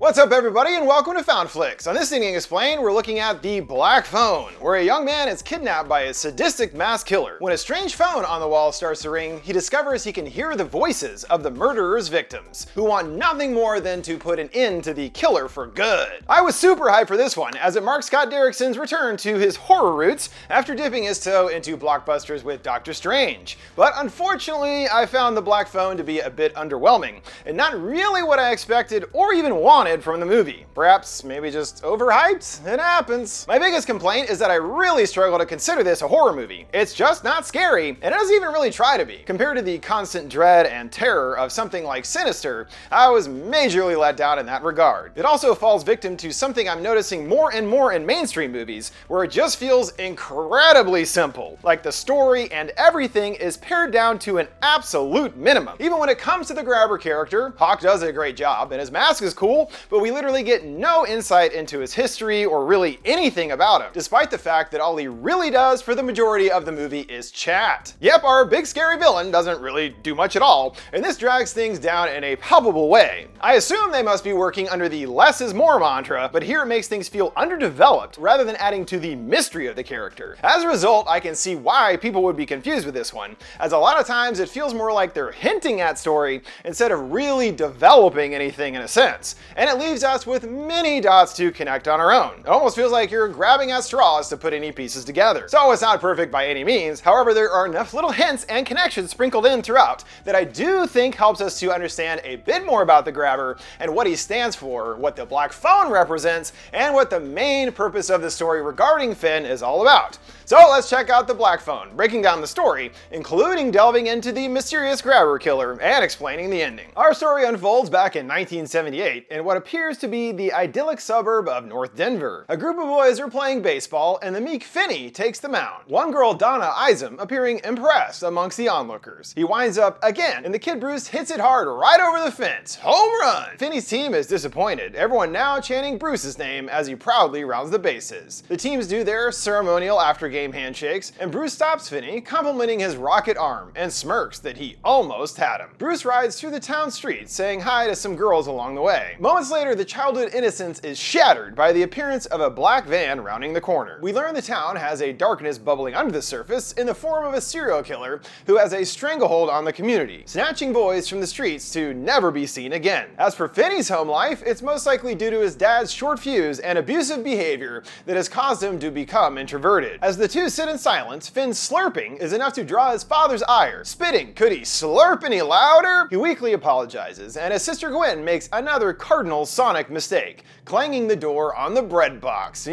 What's up, everybody, and welcome to FoundFlix. On this Ending Explained, we're looking at the Black Phone, where a young man is kidnapped by a sadistic mass killer. When a strange phone on the wall starts to ring, he discovers he can hear the voices of the murderer's victims, who want nothing more than to put an end to the killer for good. I was super hyped for this one, as it marks Scott Derrickson's return to his horror roots after dipping his toe into blockbusters with Doctor Strange. But unfortunately, I found the Black Phone to be a bit underwhelming, and not really what I expected or even wanted from the movie. Perhaps maybe just overhyped? It happens. My biggest complaint is that I really struggle to consider this a horror movie. It's just not scary, and it doesn't even really try to be. Compared to the constant dread and terror of something like Sinister, I was majorly let down in that regard. It also falls victim to something I'm noticing more and more in mainstream movies, where it just feels incredibly simple. Like the story and everything is pared down to an absolute minimum. Even when it comes to the grabber character, Hawke does a great job, and his mask is cool, but we literally get no insight into his history or really anything about him, despite the fact that all he really does for the majority of the movie is chat. Yep, our big scary villain doesn't really do much at all, and this drags things down in a palpable way. I assume they must be working under the less is more mantra, but here it makes things feel underdeveloped rather than adding to the mystery of the character. As a result, I can see why people would be confused with this one, as a lot of times it feels more like they're hinting at story instead of really developing anything in a sense. And it leaves us with many dots to connect on our own. It almost feels like you're grabbing at straws to put any pieces together. So it's not perfect by any means, however, there are enough little hints and connections sprinkled in throughout that I do think helps us to understand a bit more about the grabber and what he stands for, what the black phone represents, and what the main purpose of the story regarding Finn is all about. So let's check out the Black Phone, breaking down the story, including delving into the mysterious grabber killer and explaining the ending. Our story unfolds back in 1978 in what appears to be the idyllic suburb of North Denver. A group of boys are playing baseball and the meek Finney takes the mound. One girl, Donna, him, appearing impressed amongst the onlookers. He winds up again and the kid Bruce hits it hard right over the fence. Home run! Finney's team is disappointed, everyone now chanting Bruce's name as he proudly rounds the bases. The teams do their ceremonial after game handshakes, and Bruce stops Finney, complimenting his rocket arm, and smirks that he almost had him. Bruce rides through the town streets, saying hi to some girls along the way. Moments later, the childhood innocence is shattered by the appearance of a black van rounding the corner. We learn the town has a darkness bubbling under the surface in the form of a serial killer who has a stranglehold on the community, snatching boys from the streets to never be seen again. As for Finney's home life, it's most likely due to his dad's short fuse and abusive behavior that has caused him to become introverted. As the the two sit in silence, Finn's slurping is enough to draw his father's ire. Spitting, could he slurp any louder? He weakly apologizes, and his sister Gwen makes another cardinal sonic mistake, clanging the door on the bread box.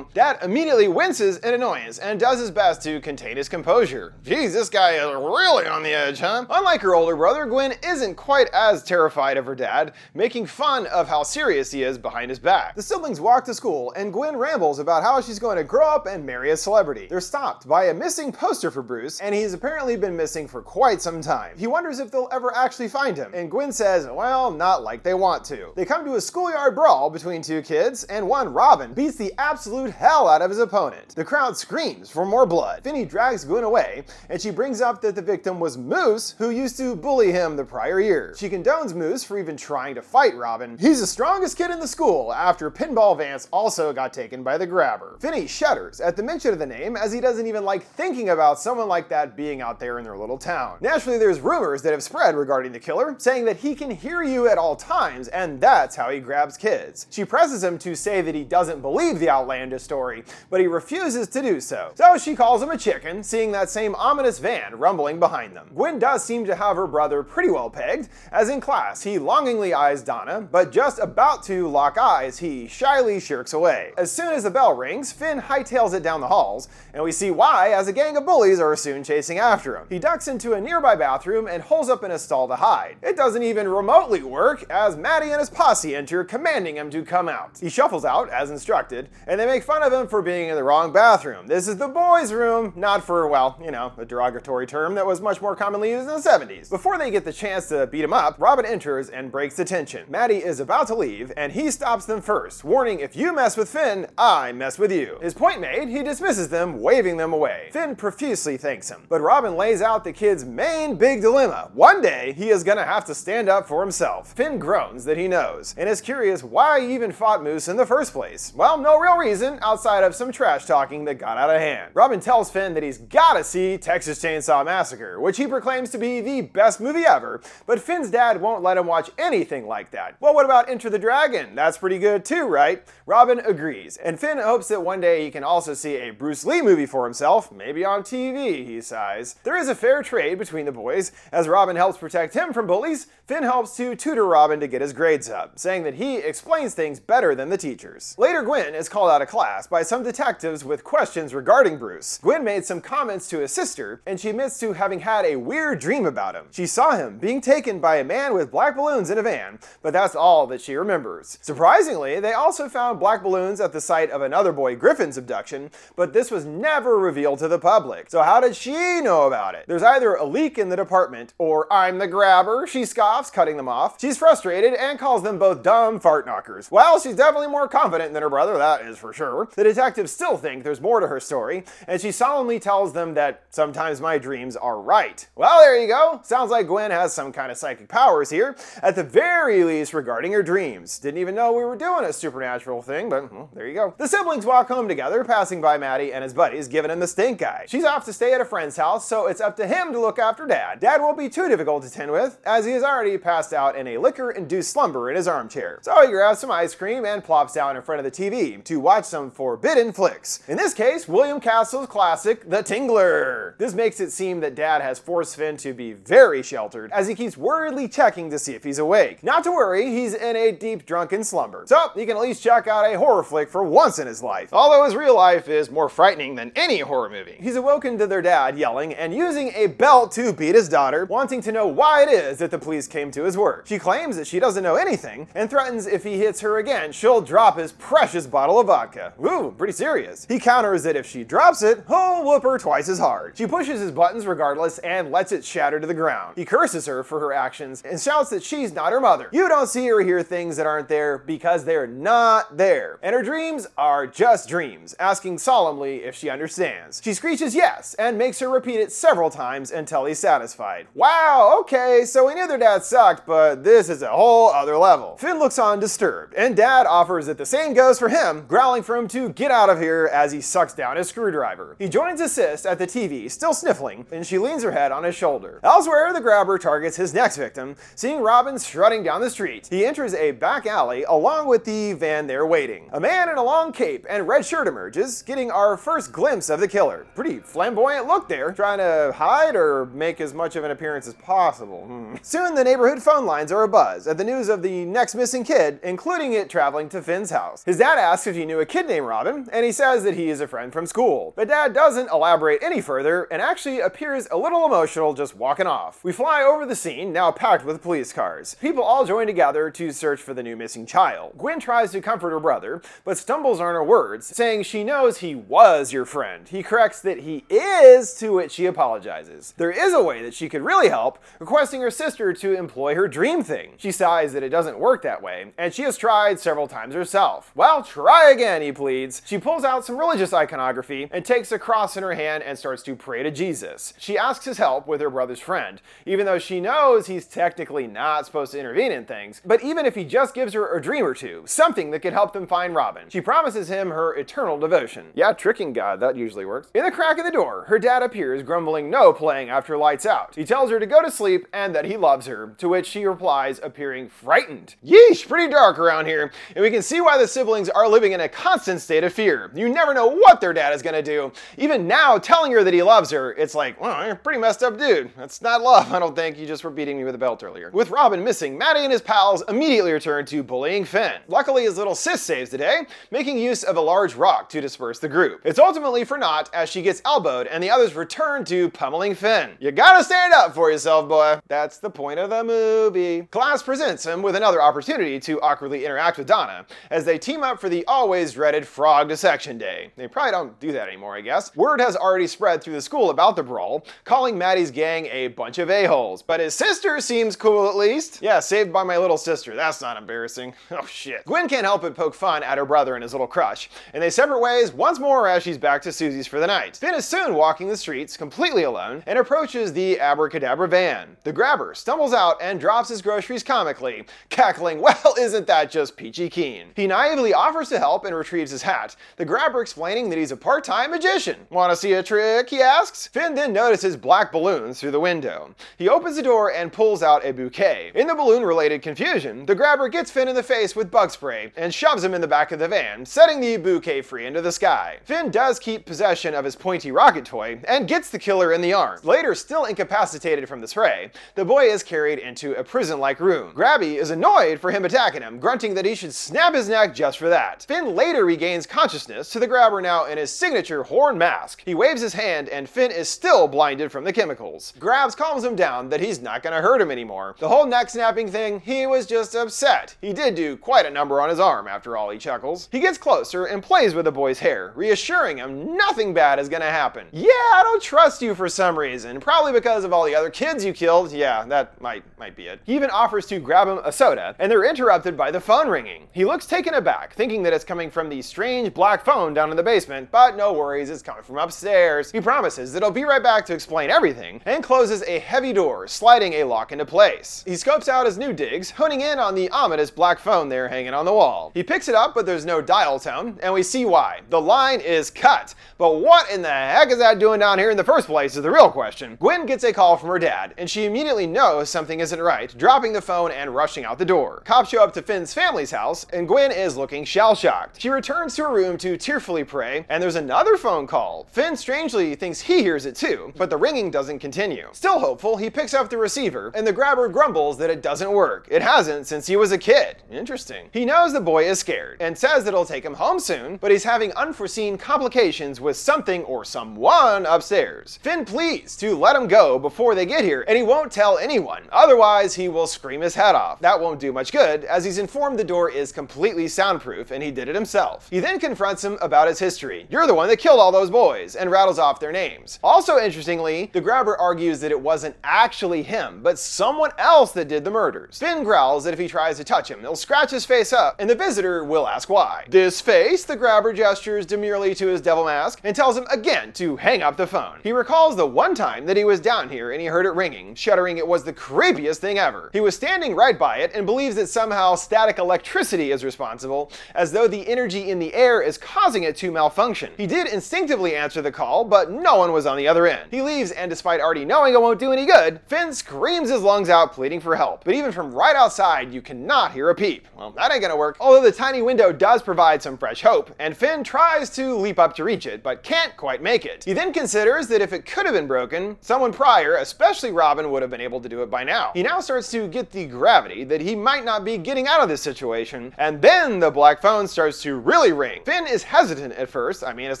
Dad immediately winces in annoyance and does his best to contain his composure. Geez, this guy is really on the edge, huh? Unlike her older brother, Gwen isn't quite as terrified of her dad, making fun of how serious he is behind his back. The siblings walk to school, and Gwen rambles about how she's going to grow up and marry a celebrity. They're stopped by a missing poster for Bruce, and he's apparently been missing for quite some time. He wonders if they'll ever actually find him, and Gwen says, well, not like they want to. They come to a schoolyard brawl between two kids, and one, Robin, beats the absolute hell out of his opponent. The crowd screams for more blood. Finney drags Gwen away, and she brings up that the victim was Moose, who used to bully him the prior year. She condones Moose for even trying to fight Robin. He's the strongest kid in the school after Pinball Vance also got taken by the grabber. Finney shudders at the mention of the name as he doesn't even like thinking about someone like that being out there in their little town. Naturally, there's rumors that have spread regarding the killer, saying that he can hear you at all times, and that's how he grabs kids. She presses him to say that he doesn't believe the outlandish story, but he refuses to do so. So she calls him a chicken, seeing that same ominous van rumbling behind them. Gwen does seem to have her brother pretty well pegged, as in class he longingly eyes Donna, but just about to lock eyes, he shyly shirks away. As soon as the bell rings, Finn hightails it down the halls, and we see why as a gang of bullies are soon chasing after him. He ducks into a nearby bathroom and holes up in a stall to hide. It doesn't even remotely work as Maddie and his posse enter, commanding him to come out. He shuffles out as instructed, and they make fun of him for being in the wrong bathroom. This is the boys' room, not for, well, you know, a derogatory term that was much more commonly used in the 70s. Before they get the chance to beat him up, Robin enters and breaks the tension. Maddie is about to leave, and he stops them first, warning if you mess with Finn, I mess with you. His point made, he dismisses them, waving them away. Finn profusely thanks him, but Robin lays out the kid's main big dilemma. One day, he is gonna have to stand up for himself. Finn groans that he knows and is curious why he even fought Moose in the first place. Well, no real reason outside of some trash talking that got out of hand. Robin tells Finn that he's gotta see Texas Chainsaw Massacre, which he proclaims to be the best movie ever, but Finn's dad won't let him watch anything like that. Well, what about Enter the Dragon? That's pretty good too, right? Robin agrees, and Finn hopes that one day he can also see a Bruce Lee movie for himself, maybe on TV, he sighs. There is a fair trade between the boys. As Robin helps protect him from bullies, Finn helps to tutor Robin to get his grades up, saying that he explains things better than the teachers. Later, Gwen is called out of class by some detectives with questions regarding Bruce. Gwen made some comments to his sister, and she admits to having had a weird dream about him. She saw him being taken by a man with black balloons in a van, but that's all that she remembers. Surprisingly, they also found black balloons at the site of another boy Griffin's abduction, but this was never revealed to the public. So how did she know about it? There's either a leak in the department, or I'm the grabber, she scoffs, cutting them off. She's frustrated and calls them both dumb fart knockers. Well, she's definitely more confident than her brother, that is for sure. The detectives still think there's more to her story, and she solemnly tells them that sometimes my dreams are right. Well, there you go. Sounds like Gwen has some kind of psychic powers here, at the very least regarding her dreams. Didn't even know we were doing a supernatural thing, but well, there you go. The siblings walk home together, passing by Maddie and his buddies, giving him the stink eye. She's off to stay at a friend's house, so it's up to him to look after Dad. Dad won't be too difficult to tend with, as he has already passed out in a liquor-induced slumber in his armchair. So he grabs some ice cream and plops down in front of the TV to watch some forbidden flicks. In this case, William Castle's classic, The Tingler. This makes it seem that Dad has forced Finn to be very sheltered, as he keeps worriedly checking to see if he's awake. Not to worry, he's in a deep drunken slumber. So he can at least check out a horror flick for once in his life. Although his real life is more frightening than any horror movie. He's awoken to their dad yelling and using a belt to beat his daughter, wanting to know why it is that the police came to his work. She claims that she doesn't know anything and threatens if he hits her again, she'll drop his precious bottle of vodka. Ooh, pretty serious. He counters that if she drops it, he'll whoop her twice as hard. She pushes his buttons regardless and lets it shatter to the ground. He curses her for her actions and shouts that she's not her mother. You don't see or hear things that aren't there because they're not there. And her dreams are just dreams, asking solemnly if she understands. She screeches yes and makes her repeat it several times until he's satisfied. Wow, okay, so we knew their dad sucked, but this is a whole other level. Finn looks on disturbed, and dad offers that the same goes for him, growling for him to get out of here as he sucks down his screwdriver. He joins Assist at the TV, still sniffling, and she leans her head on his shoulder. Elsewhere, the grabber targets his next victim, seeing Robin strutting down the street. He enters a back alley along with the van there waiting. A man in a long cape and red shirt emerges, getting our first glimpse of the killer. Pretty flamboyant look there, trying to hide or make as much of an appearance as possible. Hmm. Soon, the neighborhood phone lines are abuzz at the news of the next missing kid, including it traveling to Finn's house. His dad asks if he knew a kid named Robin, and he says that he is a friend from school. But dad doesn't elaborate any further and actually appears a little emotional just walking off. We fly over the scene, now packed with police cars. People all join together to search for the new missing child. Gwen tries to comfort her brother, but stumbles on her words, saying she knows he was your friend. He corrects that he is, to which she apologizes. There is a way that she could really help, requesting her sister to employ her dream thing. She sighs that it doesn't work that way, and she has tried several times herself. Well, try again, he pleads. She pulls out some religious iconography and takes a cross in her hand and starts to pray to Jesus. She asks his help with her brother's friend, even though she knows he's technically not supposed to intervene in things. But even if he just gives her a dream or two, something that could help them find Robin, she promises him her eternal devotion. Yeah, tricking God, that usually works. In the crack of the door, her dad appears, grumbling no playing after lights out. He tells her to go to sleep and that he loves her, to which she replies, appearing frightened. Yeesh, pretty dark around here, and we can see why the siblings are living in a constant state of fear. You never know what their dad is gonna do. Even now, telling her that he loves her, it's like, well, you're a pretty messed up dude. That's not love, I don't think. You just were beating me with a belt earlier. With Robin missing, Maddie and his pals immediately return to bullying Finn. Luckily, his little sis saves the day, making use of a large rock to disperse the group. It's ultimately for naught as she gets elbowed and the others return to pummeling Finn. You gotta stand up for yourself, boy. That's the point of the movie. Class presents him with another opportunity to awkwardly interact with Donna as they team up for the always dreaded frog dissection day. They probably don't do that anymore, I guess. Word has already spread through the school about the brawl, calling Maddie's gang a bunch of a-holes. But his sister seems cool at least. Yeah, saved by my little sister. That's not embarrassing. Oh shit. Gwen can't help but poke fun at her brother and his little crush, and they separate ways once more as she's back to Susie's for the night. Finn is soon walking the streets completely alone and approaches the abracadabra van. The grabber stumbles out and drops his groceries comically, cackling, well, isn't that just peachy keen? He naively offers to help and retrieves his hat, the grabber explaining that he's a part-time magician. Wanna see a trick, he asks? Finn then notices black balloons through the window. He opens the door and pulls out a bouquet. In the balloon-related confusion, the grabber gets Finn in the face with bug spray and shoves him in the back of the van, setting the bouquet free into the sky. Finn does keep possession of his pointy rocket toy and gets the killer in the arm. Later, still incapacitated from the spray, the boy is carried into a prison-like room. Grabby is annoyed for him attacking him, grunting that he should snap his neck just for that. Finn later regains consciousness to the grabber now in his signature horn mask. He waves his hand and Finn is still blinded from the chemicals. Grabs calms him down that he's not gonna hurt him anymore. The whole neck snapping thing, he was just upset. He did do quite a number on his arm after all, he chuckles. He gets closer and plays with the boy's hair, reassuring him nothing bad is gonna happen. Yeah, I don't trust you for some reason, probably because of all the other kids you killed. Yeah, that might might be it. He even offers to grab him a soda, and they're interrupted by the phone ringing. He looks taken aback, thinking that it's coming from the strange black phone down in the basement, but no worries, it's coming from upstairs. He promises that he'll be right back to explain everything, and closes a heavy door, sliding a lock into place. He scopes out his new digs, honing in on the ominous black phone there hanging on the wall. He picks it up, but there's no dial tone, and we see why. The line is cut. But what in the heck is that doing down here in the first place is the real question. Gwen gets a call from her dad, and she immediately knows something isn't right, dropping the phone and rushing out the door. Cops show up to Finn's family's house, and Gwen is looking shell-shocked. She returns to her room to tearfully pray, and there's another phone call. Finn strangely thinks he hears it too, but the ringing doesn't continue. Still hopeful, he picks up the receiver, and the grabber grumbles that it doesn't work. It hasn't since he was a kid. Interesting. He knows the boy is scared, and says he'll take him home soon, but he's having unforeseen complications with something or someone upstairs. Finn pleads to let him go before they get here, and he won't tell anyone. Otherwise, he will scream his head off. That won't do much good, as he's informed the door is completely soundproof and he did it himself. He then confronts him about his history. You're the one that killed all those boys, and rattles off their names. Also interestingly, the grabber argues that it wasn't actually him, but someone else that did the murders. Finn growls that if he tries to touch him, he'll scratch his face up, and the visitor will ask why. This face, the grabber gestures demurely to his devil mask and tells him again to hang up the phone. He recalls the one time that he was down here and he heard it ringing, shuddering it was the creepiest thing ever. He was standing right by it and believes that somehow static electricity is responsible, as though the energy in the air is causing it to malfunction. He did instinctively answer the call, but no one was on the other end. He leaves, and despite already knowing it won't do any good, Finn screams his lungs out, pleading for help. But even from right outside, you cannot hear a peep. Well, that ain't gonna work. Although the tiny window does provide some fresh hope, and Finn tries to leap up to reach it, but can't quite make it. He then considers that if it could have been broken, someone prior, especially Robin, would have been able to do it by now. He now starts to get the gravity that he might not be getting out of this situation, and then the black phone starts to really ring. Finn is hesitant at first, I mean, it's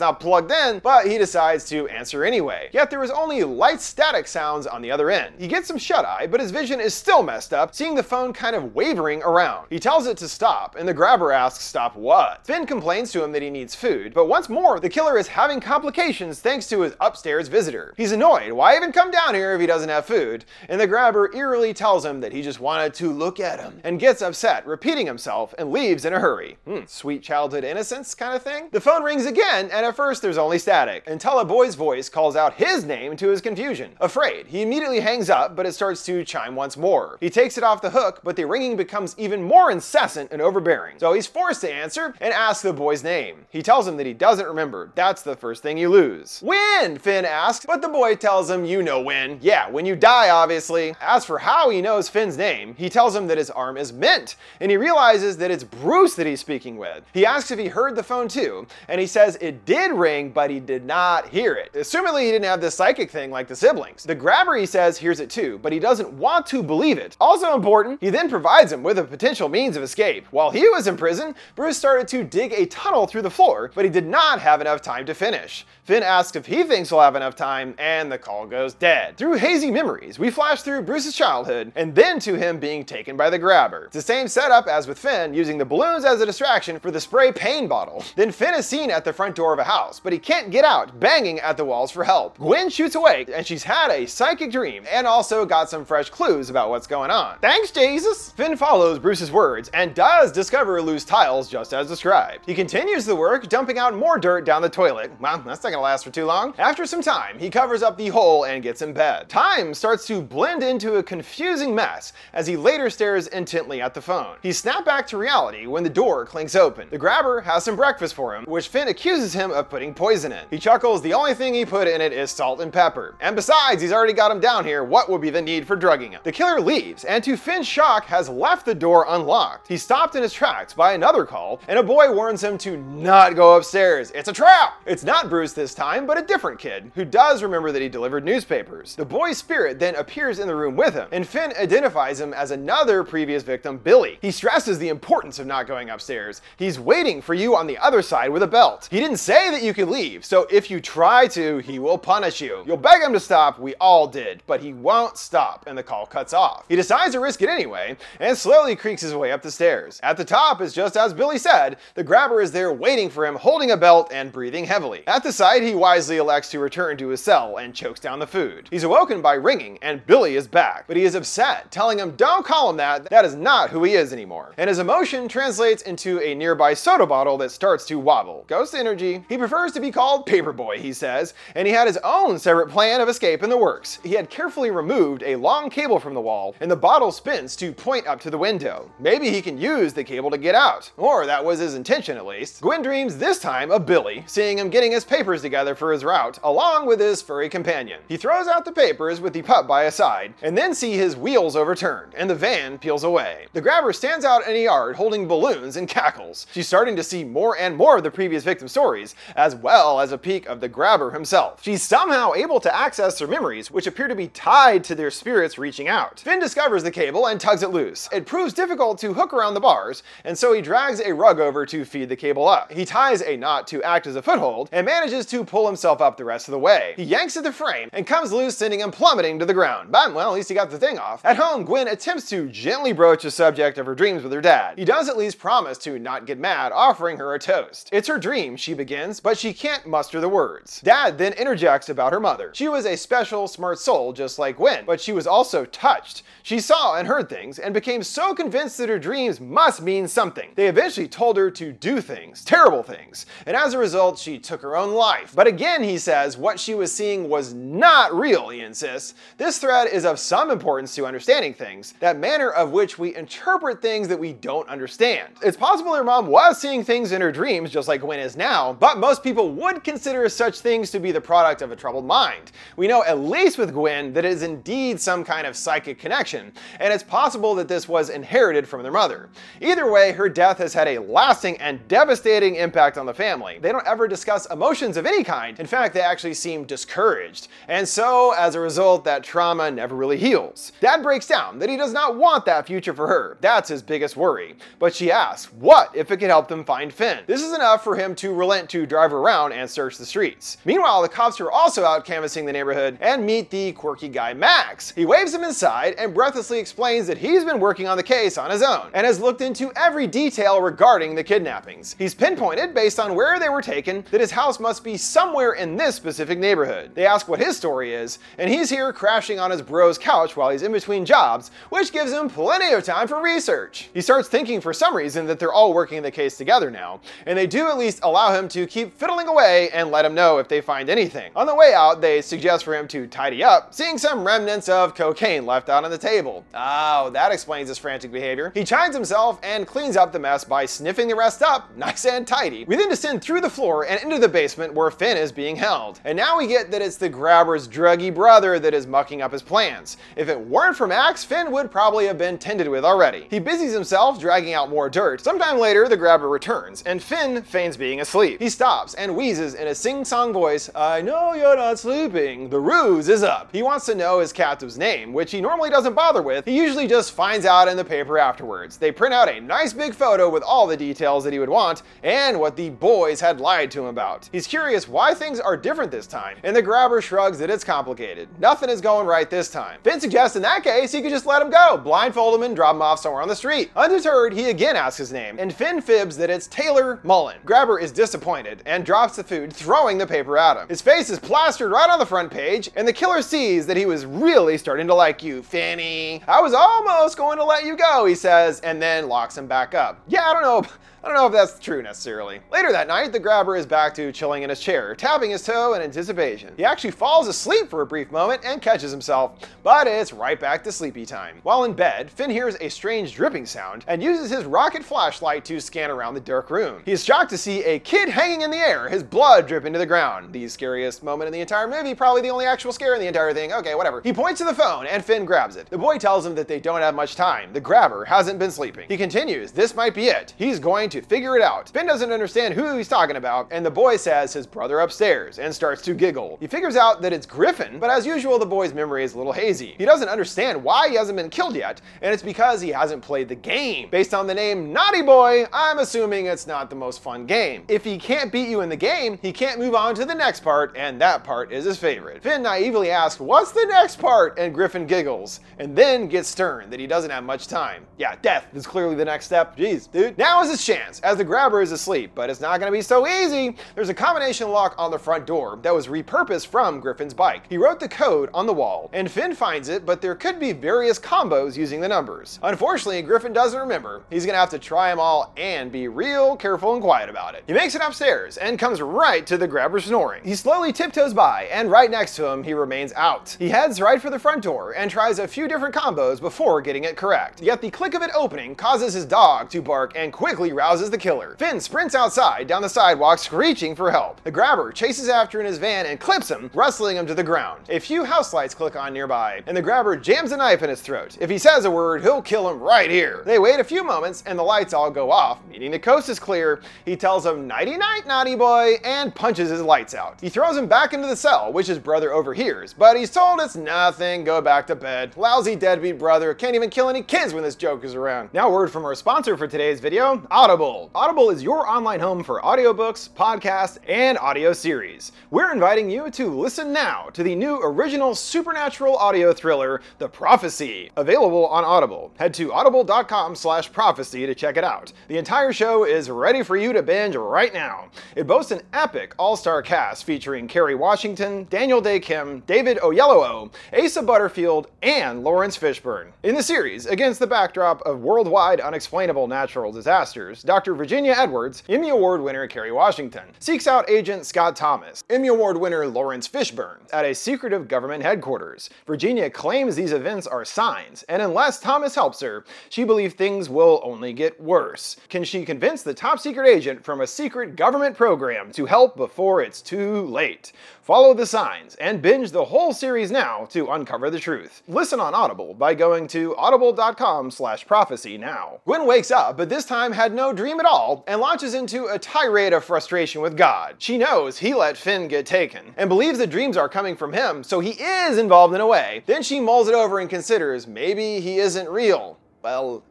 not plugged in, but he decides to answer anyway. Yet there is only light static sounds on the other end. He gets some shut eye, but his vision is still messed up, seeing the phone kind of wavering around. He tells it to stop, and the grabber asks, Stop what? Finn complains to him that he needs food, but once more, the killer is having complications thanks to his upstairs visitor. He's annoyed. Why even come down here if he doesn't have food? And the grabber eerily tells him that he just wanted to look at him and gets upset, repeating himself, and leaves in a hurry. Hmm, sweet childhood innocence kind of thing? The phone rings again, and at first there's only static, until a boy's voice calls out his name to his confusion. Afraid, he immediately hangs up, but it starts to chime once more. He takes it off the hook, but the ringing becomes even more incessant and overbearing. So he's forced to answer and ask the boy's name. He tells him that he doesn't remember. That's the first thing you lose. When? Finn asks, but the boy tells him, You know when. Yeah, when you die, obviously. As for how he knows Finn's name, he tells him that his arm is mint, and he realizes that it's Bruce that he's speaking with. He asks if he heard the phone too, and he says it did ring, but he did not hear it. Assumingly, he didn't have this psychic thing like the siblings. The grabber, he says, hears it too, but he doesn't want to believe it. Also important, he then provides him with a potential means of escape. While he was in prison, Bruce started to dig a tunnel through the floor, but he did not have enough time to finish. Finn asks if he thinks he'll have enough time, and the call goes dead. Through hazy memories, we flash through Bruce's childhood, and then to him being taken by the grabber. It's the same setup as with Finn, using the balloons as a distraction for the spray pain bottle. Then Finn is seen at the front door of a house, but he can't get out, banging at the walls for help. Gwen shoots away, and she's had a psychic dream, and also got some fresh clues about what's going on. Thanks, Jesus! Finn follows Bruce's words, and does discover loose tiles just as described. He continues the work, dumping out more dirt down the toilet. Well, that's not gonna last for too long. After some time, he covers up the hole and gets in bed. Time starts to blend into a confusing mess as he later stares intently at the phone. He snapped back to reality when the door clinks open. The grabber has some breakfast for him, which Finn accuses him of putting poison in. He chuckles, the only thing he put in it is salt and pepper. And besides, he's already got him down here, what would be the need for drugging him? The killer leaves, and to Finn's shock, has left the door unlocked. He's stopped in his tracks by another call, and a boy warns him to not go upstairs. It's a trap! It's not Bruce this time, but a different kid, who does remember that he delivered newspapers. The boy's spirit then appears in the room with him, and Finn identifies him as another previous victim, Billy. He stresses the importance of not going upstairs. He's waiting for you on the other side with a belt. He didn't say that you could leave, so if you try to, he will punish you. You'll beg him to stop, we all did, but he won't stop, and the call cuts off. He decides to risk it anyway, and slowly creaks his way up the stairs. At the top is just as Billy said, the grabber is there waiting for him, holding a belt and breathing heavily. At the site, he wisely elects to return to his cell and chokes down the food. He's awoken by ringing, and Billy is back, but he is upset, telling him, Don't call him that, that is not who he is anymore. And his emotion translates into a nearby soda bottle that starts to wobble. Ghost energy. He prefers to be called Paperboy, he says, and he had his own separate plan of escape in the works. He had carefully removed a long cable from the wall, and the bottle spins to point up to the window. Maybe he can use the cable to get out. Or that was his intention at least. Gwen dreams this time of Billy, seeing him getting his papers together for his route, along with his furry companion. He throws out the papers with the pup by his side, and then see his wheels overturned, and the van peels away. The grabber stands out in a yard holding balloons and cackles. She's starting to see more and more of the previous victim stories, as well as a peek of the grabber himself. She's somehow able to access their memories, which appear to be tied to their spirits reaching out. Finn discovers the cable and tugs it loose. It proves difficult to hook around the bars, and so he drags a rug over to feed the cable up. He ties a knot to act as a foothold, and manages to pull himself up the rest of the way. He yanks at the frame and comes loose, sending him plummeting to the ground. But, well, at least he got the thing off. At home, Gwen attempts to gently broach the subject of her dreams with her dad. He does at least promise to not get mad, offering her a toast. It's her dream, she begins, but she can't muster the words. Dad then interjects about her mother. She was a special, smart soul just like Gwen, but she was also touched. She saw and heard things and became so convinced that her dreams must mean something. They eventually told her to do things, terrible things, and as a result, she took her own life. But again, he says, what she was seeing was not real, he insists. This thread is of some importance to understanding things, that manner of which we interpret things that we don't understand. It's possible her mom was seeing things in her dreams, just like Gwen is now, but most people would consider such things to be the product of a troubled mind. We know, at least with Gwen, that it is indeed some kind of psychic connection, and it's possible that this was inherited from their mother. Either way, her death has had a lasting and devastating impact on the family. They don't ever discuss emotions of any kind. In fact, they actually seem discouraged. And so, as a result, that trauma never really heals. Dad breaks down that he does not want that future for her. That's his biggest worry. But she asks, what if it could help them find Finn? This is enough for him to relent to drive around and search the streets. Meanwhile, the cops are also out canvassing the neighborhood and meet the quirky guy Max. He waves him inside and breathlessly explains that he's been working on the case on his own and has looked into every detail regarding the kidnappings. He's pinpointed, based on where they were taken, that his house must be somewhere in this specific neighborhood. They ask what his story is, and he's here crashing on his bro's couch while he's in between jobs, which gives him plenty of time for research. He starts thinking for some reason that they're all working the case together now, and they do at least allow him to keep fiddling away and let him know if they find anything. On the way out, they suggest for him to tidy up, seeing some remnants of cocaine left out on the table. Oh, that explains his frantic behavior. He chides himself and cleans up the mess by sniffing the rest up, nice and tidy. We then descend through the floor and into the basement where Finn is being held. And now we get that it's the grabber's druggy brother that is mucking up his plans. If it weren't for Max, Finn would probably have been tended with already. He busies himself dragging out more dirt. Sometime later, the grabber returns, and Finn feigns being asleep. He stops and wheezes in a sing-song voice, I know you're not sleeping. The ruse is up. He wants to know his captive's name, which he normally doesn't bother with. He usually just finds out in the paper afterwards. They print out a nice big photo with all the details that he would want and what the boys had lied to him about. He's curious why things are different this time, and the grabber shrugs that it's complicated. Nothing is going right this time. Finn suggests in that case he could just let him go, blindfold him and drop him off somewhere on the street. Undeterred, he again asks his name, and Finn fibs that it's Taylor Mullen. Grabber is disappointed and drops the food, throwing the paper at him. His face is plastered right on the front page, and the killer sees that he was really starting to like you, Finny. I was almost going to let you go, he says, and then locks him back up. Yeah, I don't know I don't know if that's true necessarily. Later that night, the grabber is back to chilling in his chair, tapping his toe in anticipation. He actually falls asleep for a brief moment and catches himself, but it's right back to sleepy time. While in bed, Finn hears a strange dripping sound and uses his rocket flashlight to scan around the dark room. He is shocked to see a kid hanging in the air, his blood dripping to the ground. The scariest moment in the entire movie, probably the only actual scare in the entire thing. Okay, whatever. He points to the phone and Finn grabs it. The boy tells him that they don't have much time. The grabber hasn't been sleeping. He continues, this might be it. He's going to figure it out. Finn doesn't understand who he's talking about, and the boy says his brother upstairs and starts to giggle. He figures out that it's Griffin, but as usual, the boy's memory is a little hazy. He doesn't understand why he hasn't been killed yet, and it's because he hasn't played the game. Based on the name Naughty Boy, I'm assuming it's not the most fun game. If he can't beat you in the game, he can't move on to the next part, and that part is his favorite. Finn naively asks, What's the next part? And Griffin giggles, and then gets stern that he doesn't have much time. Yeah, death is clearly the next step. Jeez, dude. Now is his chance, as the grabber is asleep, but it's not gonna be so easy. There's a combination lock on the front door that was repurposed from Griffin's bike. He wrote the code on the wall, and Finn finds it, but there could be various combos using the numbers. Unfortunately, Griffin doesn't remember. He's gonna have to try them all and be real careful and quiet about it. He makes it upstairs and comes right to the grabber snoring. He slowly tiptoes by, and right next to him, he remains out. He heads right for the front door and tries a few different combos before getting it correct. Yet the click of it opening causes his dog to bark and quickly the killer. Finn sprints outside down the sidewalk screeching for help. The grabber chases after in his van and clips him, wrestling him to the ground. A few house lights click on nearby, and the grabber jams a knife in his throat. If he says a word, he'll kill him right here. They wait a few moments and the lights all go off, meaning the coast is clear. He tells him nighty night, naughty boy, and punches his lights out. He throws him back into the cell, which his brother overhears, but he's told it's nothing, go back to bed. Lousy deadbeat brother, can't even kill any kids when this joke is around. Now, word from our sponsor for today's video Audible. Audible is your online home for audiobooks, podcasts, and audio series. We're inviting you to listen now to the new original supernatural audio thriller, The Prophecy, available on Audible. Head to audible.com slash prophecy to check it out. The entire show is ready for you to binge right now. It boasts an epic all-star cast featuring Kerry Washington, Daniel Dae Kim, David Oyelowo, Asa Butterfield, and Laurence Fishburne. In the series, against the backdrop of worldwide unexplainable natural disasters, Dr. Virginia Edwards, Emmy Award winner Kerry Washington, seeks out agent Scott Thomas, Emmy Award winner Laurence Fishburne, at a secretive government headquarters. Virginia claims these events are signs, and unless Thomas helps her, she believes things will only get worse. Can she convince the top secret agent from a secret government program to help before it's too late? Follow the signs and binge the whole series now to uncover the truth. Listen on Audible by going to audible.com slash prophecy now. Gwen wakes up, but this time had no dream at all, and launches into a tirade of frustration with God. She knows he let Finn get taken, and believes the dreams are coming from him, so he is involved in a way. Then she mulls it over and considers maybe he isn't real. Well,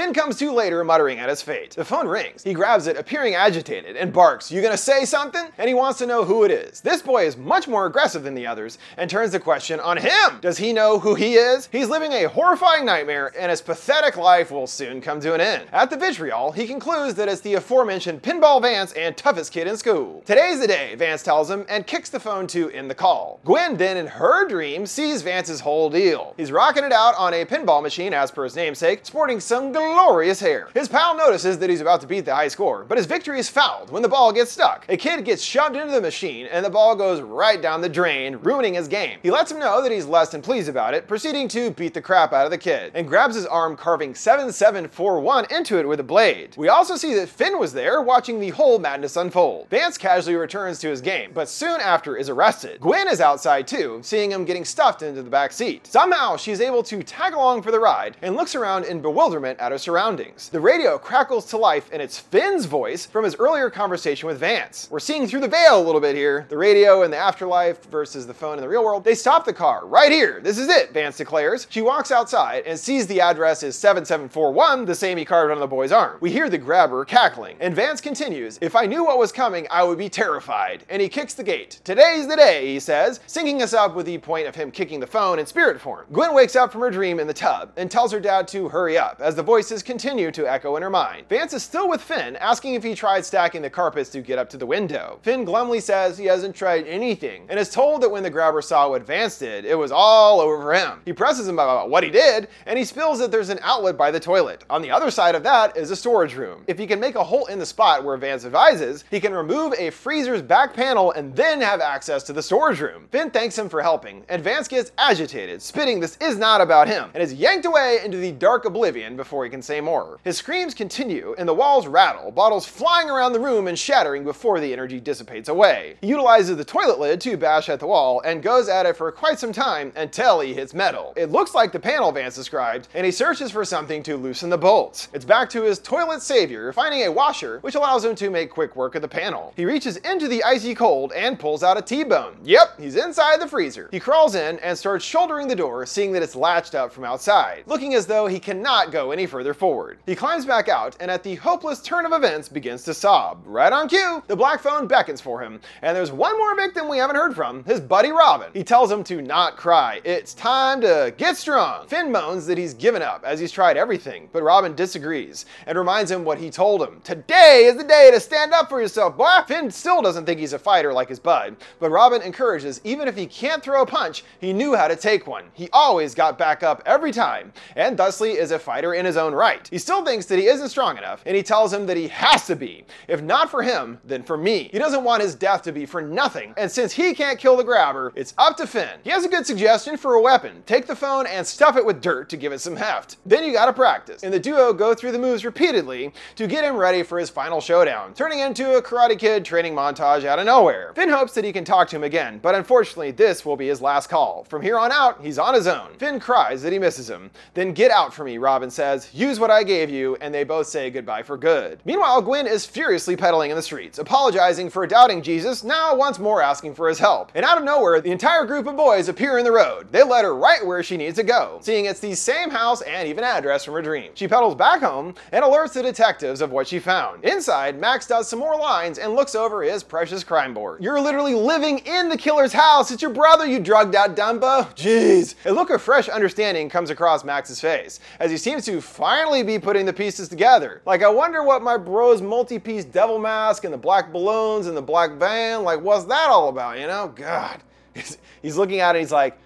Finn comes to later, muttering at his fate. The phone rings. He grabs it, appearing agitated, and barks, You gonna say something? And he wants to know who it is. This boy is much more aggressive than the others and turns the question on him. Does he know who he is? He's living a horrifying nightmare, and his pathetic life will soon come to an end. At the vitriol, he concludes that it's the aforementioned Pinball Vance and toughest kid in school. Today's the day, Vance tells him, and kicks the phone to end the call. Gwen then, in her dream, sees Vance's whole deal. He's rocking it out on a pinball machine, as per his namesake, sporting some glorious hair. His pal notices that he's about to beat the high score, but his victory is fouled when the ball gets stuck. A kid gets shoved into the machine, and the ball goes right down the drain, ruining his game. He lets him know that he's less than pleased about it, proceeding to beat the crap out of the kid, and grabs his arm, carving 7741 into it with a blade. We also see that Finn was there, watching the whole madness unfold. Vance casually returns to his game, but soon after is arrested. Gwen is outside too, seeing him getting stuffed into the back seat. Somehow, she's able to tag along for the ride, and looks around in bewilderment at surroundings. The radio crackles to life and it's Finn's voice from his earlier conversation with Vance. We're seeing through the veil a little bit here. The radio in the afterlife versus the phone in the real world. They stop the car right here. This is it, Vance declares. She walks outside and sees the address is 7741, the same he carved on the boy's arm. We hear the grabber cackling, and Vance continues, If I knew what was coming, I would be terrified. And he kicks the gate. Today's the day, he says, syncing us up with the point of him kicking the phone in spirit form. Gwen wakes up from her dream in the tub and tells her dad to hurry up, as the voice voices continue to echo in her mind. Vance is still with Finn, asking if he tried stacking the carpets to get up to the window. Finn glumly says he hasn't tried anything, and is told that when the grabber saw what Vance did, it was all over him. He presses him about what he did, and he spills that there's an outlet by the toilet. On the other side of that is a storage room. If he can make a hole in the spot where Vance advises, he can remove a freezer's back panel and then have access to the storage room. Finn thanks him for helping, and Vance gets agitated, spitting this is not about him, and is yanked away into the dark oblivion before he can say more. His screams continue, and the walls rattle, bottles flying around the room and shattering before the energy dissipates away. He utilizes the toilet lid to bash at the wall and goes at it for quite some time until he hits metal. It looks like the panel Vance described, and he searches for something to loosen the bolts. It's back to his toilet savior, finding a washer, which allows him to make quick work of the panel. He reaches into the icy cold and pulls out a T-bone. Yep, he's inside the freezer. He crawls in and starts shouldering the door, seeing that it's latched up from outside, looking as though he cannot go any further forward. He climbs back out and at the hopeless turn of events begins to sob. Right on cue, the black phone beckons for him, and there's one more victim we haven't heard from, his buddy Robin. He tells him to not cry. It's time to get strong. Finn moans that he's given up as he's tried everything, but Robin disagrees and reminds him what he told him. Today is the day to stand up for yourself, boy. Finn still doesn't think he's a fighter like his bud, but Robin encourages even if he can't throw a punch, he knew how to take one. He always got back up every time, and thusly is a fighter in his own right. He still thinks that he isn't strong enough, and he tells him that he has to be. If not for him, then for me. He doesn't want his death to be for nothing, and since he can't kill the grabber, it's up to Finn. He has a good suggestion for a weapon. Take the phone and stuff it with dirt to give it some heft. Then you gotta practice, and the duo go through the moves repeatedly to get him ready for his final showdown, turning into a Karate Kid training montage out of nowhere. Finn hopes that he can talk to him again, but unfortunately, this will be his last call. From here on out, he's on his own. Finn cries that he misses him. Then get out for me, Robin says. Use what I gave you, and they both say goodbye for good. Meanwhile, Gwen is furiously pedaling in the streets, apologizing for doubting Jesus, now once more asking for his help. And out of nowhere, the entire group of boys appear in the road. They let her right where she needs to go, seeing it's the same house and even address from her dream. She pedals back home and alerts the detectives of what she found. Inside, Max does some more lines and looks over his precious crime board. You're literally living in the killer's house. It's your brother, you drugged out Dumbo. Jeez. A look of fresh understanding comes across Max's face as he seems to finally be putting the pieces together. Like, I wonder what my bro's multi-piece devil mask and the black balloons and the black van, like, what's that all about, you know? God. He's looking at it, he's like,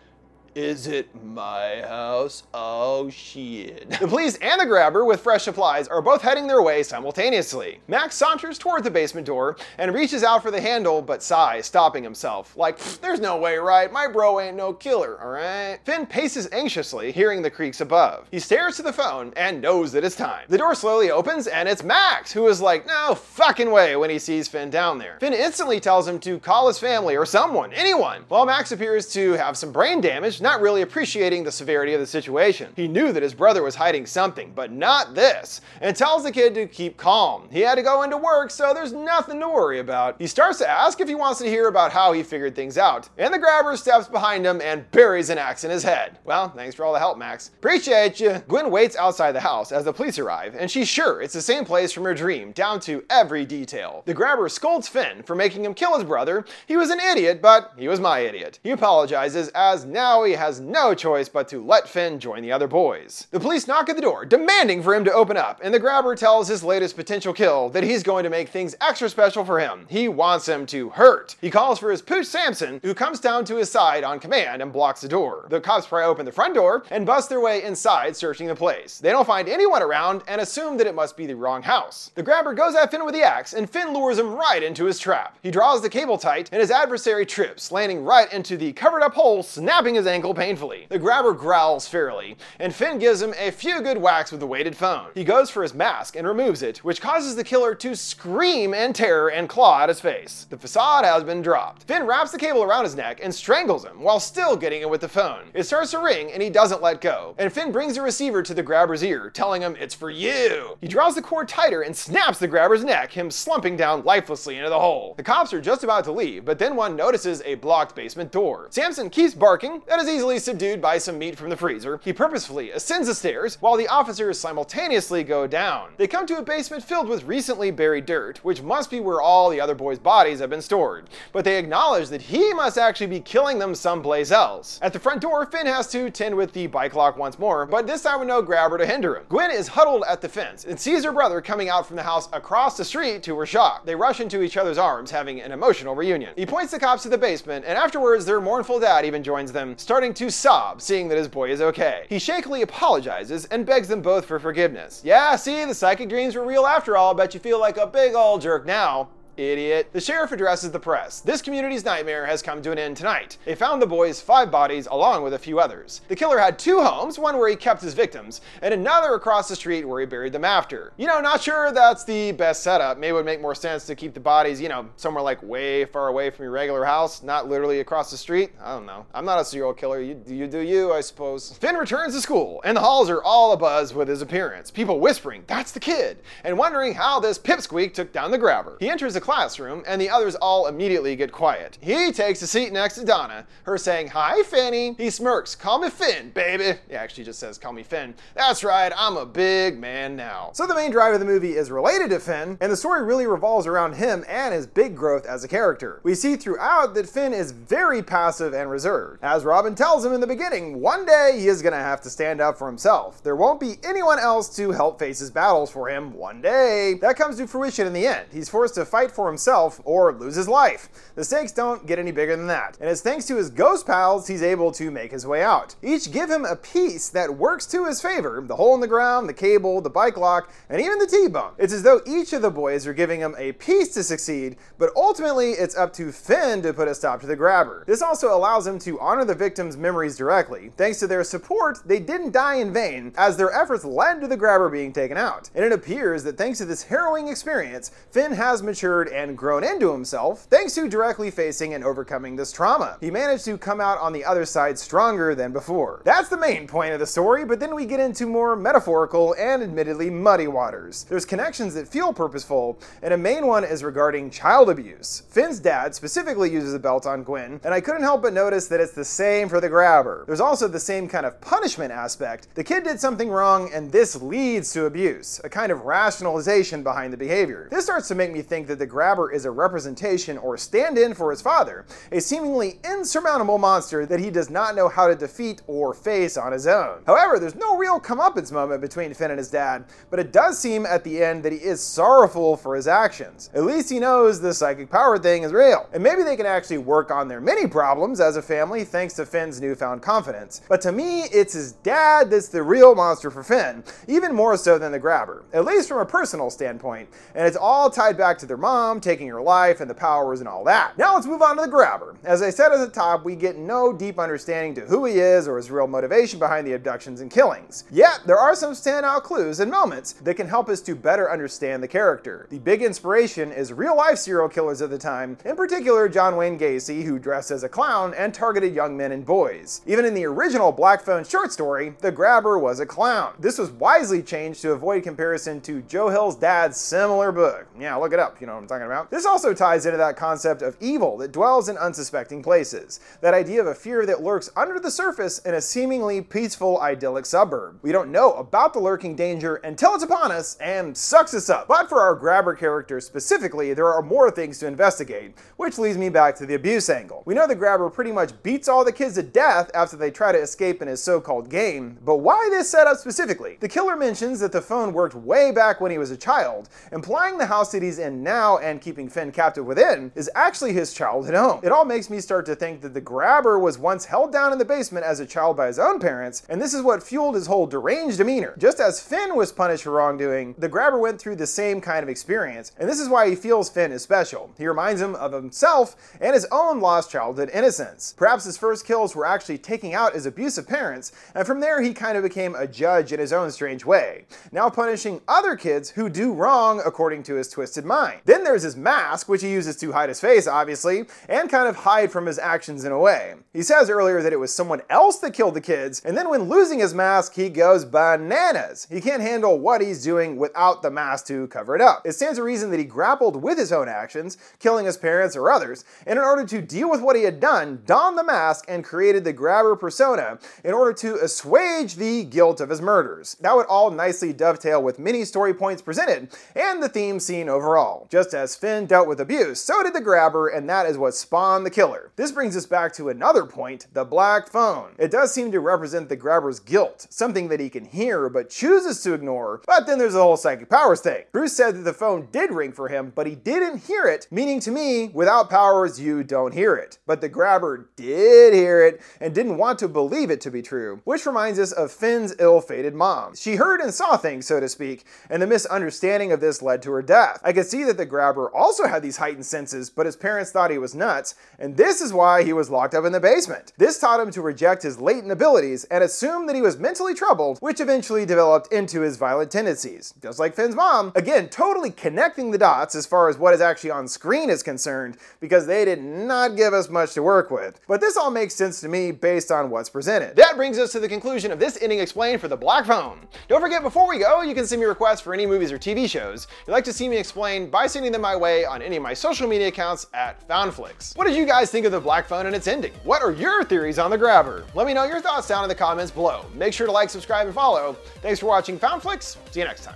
is it my house? Oh shit. The police and the grabber with fresh supplies are both heading their way simultaneously. Max saunters toward the basement door and reaches out for the handle, but sighs, stopping himself. Like, there's no way, right? My bro ain't no killer, alright? Finn paces anxiously, hearing the creaks above. He stares to the phone and knows that it's time. The door slowly opens and it's Max, who is like, no fucking way when he sees Finn down there. Finn instantly tells him to call his family or someone, anyone, while Max appears to have some brain damage not really appreciating the severity of the situation. He knew that his brother was hiding something, but not this, and tells the kid to keep calm. He had to go into work, so there's nothing to worry about. He starts to ask if he wants to hear about how he figured things out, and the grabber steps behind him and buries an axe in his head. Well, thanks for all the help, Max. Appreciate you. Gwen waits outside the house as the police arrive, and she's sure it's the same place from her dream, down to every detail. The grabber scolds Finn for making him kill his brother. He was an idiot, but he was my idiot. He apologizes as now he has no choice but to let Finn join the other boys. The police knock at the door, demanding for him to open up, and the grabber tells his latest potential kill that he's going to make things extra special for him. He wants him to hurt. He calls for his pooch Samson, who comes down to his side on command and blocks the door. The cops pry open the front door and bust their way inside, searching the place. They don't find anyone around and assume that it must be the wrong house. The grabber goes at Finn with the axe, and Finn lures him right into his trap. He draws the cable tight, and his adversary trips, landing right into the covered up hole, snapping his ankle painfully. The grabber growls fairly, and Finn gives him a few good whacks with the weighted phone. He goes for his mask and removes it, which causes the killer to scream in terror and claw at his face. The facade has been dropped. Finn wraps the cable around his neck and strangles him while still getting it with the phone. It starts to ring and he doesn't let go, and Finn brings the receiver to the grabber's ear, telling him it's for you. He draws the cord tighter and snaps the grabber's neck, him slumping down lifelessly into the hole. The cops are just about to leave, but then one notices a blocked basement door. Samson keeps barking, that is easily subdued by some meat from the freezer, he purposefully ascends the stairs while the officers simultaneously go down. They come to a basement filled with recently buried dirt, which must be where all the other boys' bodies have been stored. But they acknowledge that he must actually be killing them someplace else. At the front door, Finn has to tend with the bike lock once more, but this time with no grabber to hinder him. Gwen is huddled at the fence and sees her brother coming out from the house across the street to her shock. They rush into each other's arms, having an emotional reunion. He points the cops to the basement, and afterwards, their mournful dad even joins them, starting to sob, seeing that his boy is okay. He shakily apologizes and begs them both for forgiveness. Yeah, see, the psychic dreams were real after all. Bet you feel like a big old jerk now. Idiot. The sheriff addresses the press. This community's nightmare has come to an end tonight. They found the boy's five bodies along with a few others. The killer had two homes, one where he kept his victims, and another across the street where he buried them after. You know, not sure that's the best setup. Maybe it would make more sense to keep the bodies, you know, somewhere like way far away from your regular house, not literally across the street. I don't know. I'm not a serial killer. You, you do you, I suppose. Finn returns to school, and the halls are all abuzz with his appearance. People whispering, that's the kid, and wondering how this pipsqueak took down the grabber. He enters the classroom, and the others all immediately get quiet. He takes a seat next to Donna, her saying, Hi, Finny. He smirks, Call me Finn, baby. He actually just says, Call me Finn. That's right, I'm a big man now. So the main drive of the movie is related to Finn, and the story really revolves around him and his big growth as a character. We see throughout that Finn is very passive and reserved. As Robin tells him in the beginning, one day he is gonna have to stand up for himself. There won't be anyone else to help face his battles for him one day. That comes to fruition in the end. He's forced to fight for himself or lose his life. The stakes don't get any bigger than that. And it's thanks to his ghost pals he's able to make his way out. Each give him a piece that works to his favor the hole in the ground, the cable, the bike lock, and even the T bone. It's as though each of the boys are giving him a piece to succeed, but ultimately it's up to Finn to put a stop to the grabber. This also allows him to honor the victim's memories directly. Thanks to their support, they didn't die in vain, as their efforts led to the grabber being taken out. And it appears that thanks to this harrowing experience, Finn has matured and grown into himself thanks to directly facing and overcoming this trauma. He managed to come out on the other side stronger than before. That's the main point of the story, but then we get into more metaphorical and admittedly muddy waters. There's connections that feel purposeful, and a main one is regarding child abuse. Finn's dad specifically uses a belt on Gwen, and I couldn't help but notice that it's the same for the grabber. There's also the same kind of punishment aspect. The kid did something wrong, and this leads to abuse, a kind of rationalization behind the behavior. This starts to make me think that the grabber is a representation or stand in for his father, a seemingly insurmountable monster that he does not know how to defeat or face on his own. However, there's no real comeuppance moment between Finn and his dad, but it does seem at the end that he is sorrowful for his actions. At least he knows the psychic power thing is real, and maybe they can actually work on their many problems as a family thanks to Finn's newfound confidence. But to me, it's his dad that's the real monster for Finn, even more so than the grabber, at least from a personal standpoint, and it's all tied back to their mom taking her life and the powers and all that. Now let's move on to the grabber. As I said at the top, we get no deep understanding to who he is or his real motivation behind the abductions and killings. Yet, there are some standout clues and moments that can help us to better understand the character. The big inspiration is real life serial killers of the time, in particular John Wayne Gacy, who dressed as a clown and targeted young men and boys. Even in the original Black Phone short story, the grabber was a clown. This was wisely changed to avoid comparison to Joe Hill's dad's similar book. Yeah, look it up, you know what I'm talking about. This also ties into that concept of evil that dwells in unsuspecting places. That idea of a fear that lurks under the surface in a seemingly peaceful, idyllic suburb. We don't know about the lurking danger until it's upon us and sucks us up. But for our grabber character specifically, there are more things to investigate, which leads me back to the abuse angle. We know the grabber pretty much beats all the kids to death after they try to escape in his so-called game, but why this setup specifically? The killer mentions that the phone worked way back when he was a child, implying the house that he's in now and keeping Finn captive within is actually his childhood home. It all makes me start to think that the grabber was once held down in the basement as a child by his own parents, and this is what fueled his whole deranged demeanor. Just as Finn was punished for wrongdoing, the grabber went through the same kind of experience, and this is why he feels Finn is special. He reminds him of himself and his own lost childhood innocence. Perhaps his first kills were actually taking out his abusive parents, and from there he kind of became a judge in his own strange way, now punishing other kids who do wrong according to his twisted mind. Then Then there's his mask, which he uses to hide his face, obviously, and kind of hide from his actions in a way. He says earlier that it was someone else that killed the kids, and then when losing his mask, he goes bananas. He can't handle what he's doing without the mask to cover it up. It stands to reason that he grappled with his own actions, killing his parents or others, and in order to deal with what he had done, donned the mask and created the grabber persona in order to assuage the guilt of his murders. That would all nicely dovetail with many story points presented and the theme scene overall. Just as Finn dealt with abuse, so did the grabber, and that is what spawned the killer. This brings us back to another point, the black phone. It does seem to represent the grabber's guilt, something that he can hear but chooses to ignore, but then there's the whole psychic powers thing. Bruce said that the phone did ring for him, but he didn't hear it, meaning to me, without powers, you don't hear it. But the grabber did hear it and didn't want to believe it to be true, which reminds us of Finn's ill-fated mom. She heard and saw things, so to speak, and the misunderstanding of this led to her death. I could see that the grabber also had these heightened senses, but his parents thought he was nuts, and this is why he was locked up in the basement. This taught him to reject his latent abilities and assume that he was mentally troubled, which eventually developed into his violent tendencies. Just like Finn's mom, again, totally connecting the dots as far as what is actually on screen is concerned, because they did not give us much to work with. But this all makes sense to me based on what's presented. That brings us to the conclusion of this ending explained for the Black Phone. Don't forget, before we go, you can send me requests for any movies or TV shows you'd like to see me explain by sending them my way on any of my social media accounts at FoundFlix. What did you guys think of the Black Phone and its ending? What are your theories on the grabber? Let me know your thoughts down in the comments below. Make sure to like, subscribe, and follow. Thanks for watching FoundFlix. See you next time.